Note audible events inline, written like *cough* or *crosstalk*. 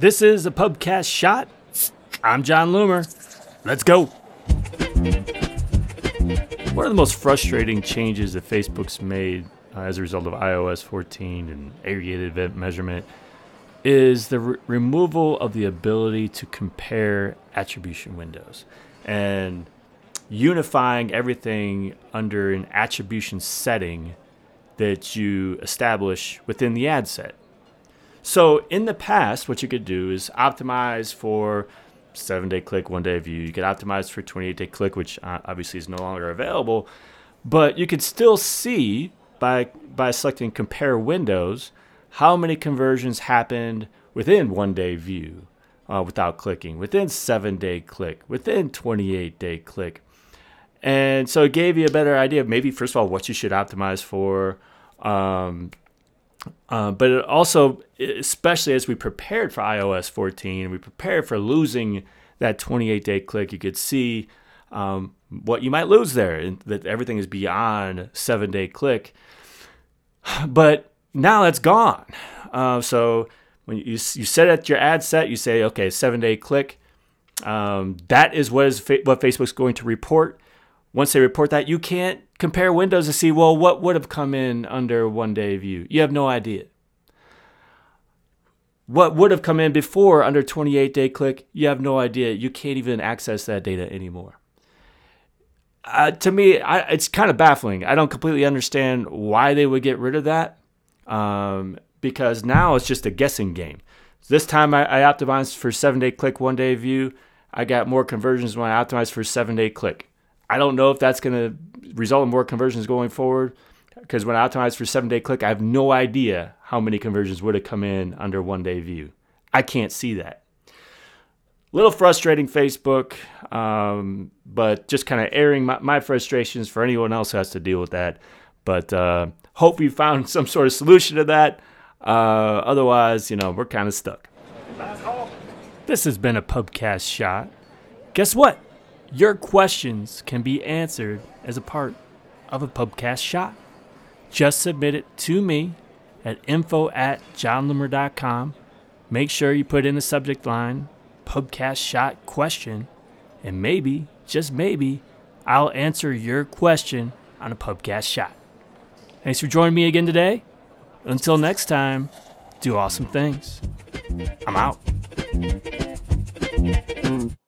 This is a Pubcast shot. I'm Jon Loomer. Let's go. One of the most frustrating changes that Facebook's made uh, as a result of iOS 14 and aggregated event measurement is the re- removal of the ability to compare attribution windows and unifying everything under an attribution setting that you establish within the ad set. So in the past, what you could do is optimize for seven day click, one day view. You could optimize for 28 day click, which uh, obviously is no longer available, but you could still see by by selecting compare windows how many conversions happened within one day view uh, without clicking, within seven day click, within 28 day click. And so it gave you a better idea of maybe, first of all, what you should optimize for. Um, uh, but it also, especially as we prepared for iOS 14, we prepared for losing that 28 day click, you could see um, what you might lose there, and that everything is beyond seven day click. *sighs* But now that's gone. Uh, so when you, you set at your ad set, you say, okay, seven day click. Um, that is what is fa- what Facebook's going to report. Once they report that, you can't compare windows to see, well, what would have come in under one day view. You have no idea. What would have come in before under 28 day click, you have no idea. You can't even access that data anymore. Uh, to me, I, it's kind of baffling. I don't completely understand why they would get rid of that um, because now it's just a guessing game. This time I, I optimized for seven day click, one day view. I got more conversions when I optimized for seven day click. I don't know if that's going to result in more conversions going forward because when I optimized for seven day click, I have no idea how many conversions would have come in under one day view. I can't see that. Little frustrating, Facebook, um, but just kind of airing my, my, frustrations for anyone else who has to deal with that. But uh, hope you found *laughs* some sort of solution to that. Uh, otherwise, you know, we're kind of stuck. This has been a Pubcast shot. Guess what? Your questions can be answered as a part of a Pubcast shot. Just submit it to me at info at jonloomer.com. Make sure you put in the subject line Pubcast shot question, and maybe, just maybe, I'll answer your question on a Pubcast shot. Thanks for joining me again today. Until next time, do awesome things. I'm out.